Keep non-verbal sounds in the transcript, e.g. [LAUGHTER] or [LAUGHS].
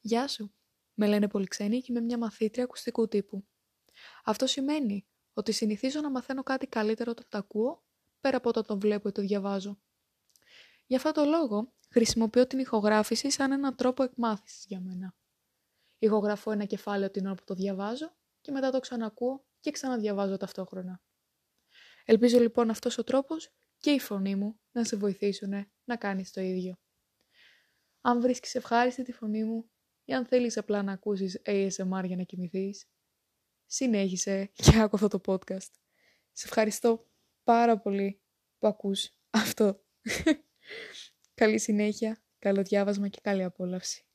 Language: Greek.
Γεια σου. Με λένε πολύ ξένοι και είμαι μια μαθήτρια ακουστικού τύπου. Αυτό σημαίνει ότι συνηθίζω να μαθαίνω κάτι καλύτερο όταν το ακούω, πέρα από όταν το βλέπω ή το διαβάζω. Γι' αυτό το λόγο χρησιμοποιώ την ηχογράφηση σαν έναν τρόπο εκμάθησης για μένα. Ηχογραφώ ένα κεφάλαιο την ώρα που το διαβάζω και μετά το ξανακούω και ξαναδιαβάζω ταυτόχρονα. Ελπίζω λοιπόν αυτός ο τρόπος και η φωνή μου να σε βοηθήσουν να κάνεις το ίδιο. Αν βρίσκεις ευχάριστη τη φωνή μου ή αν θέλεις απλά να ακούσεις ASMR για να κοιμηθείς, συνέχισε και άκου αυτό το podcast. Σε ευχαριστώ πάρα πολύ που ακούς αυτό. [LAUGHS] καλή συνέχεια, καλό διάβασμα και καλή απόλαυση.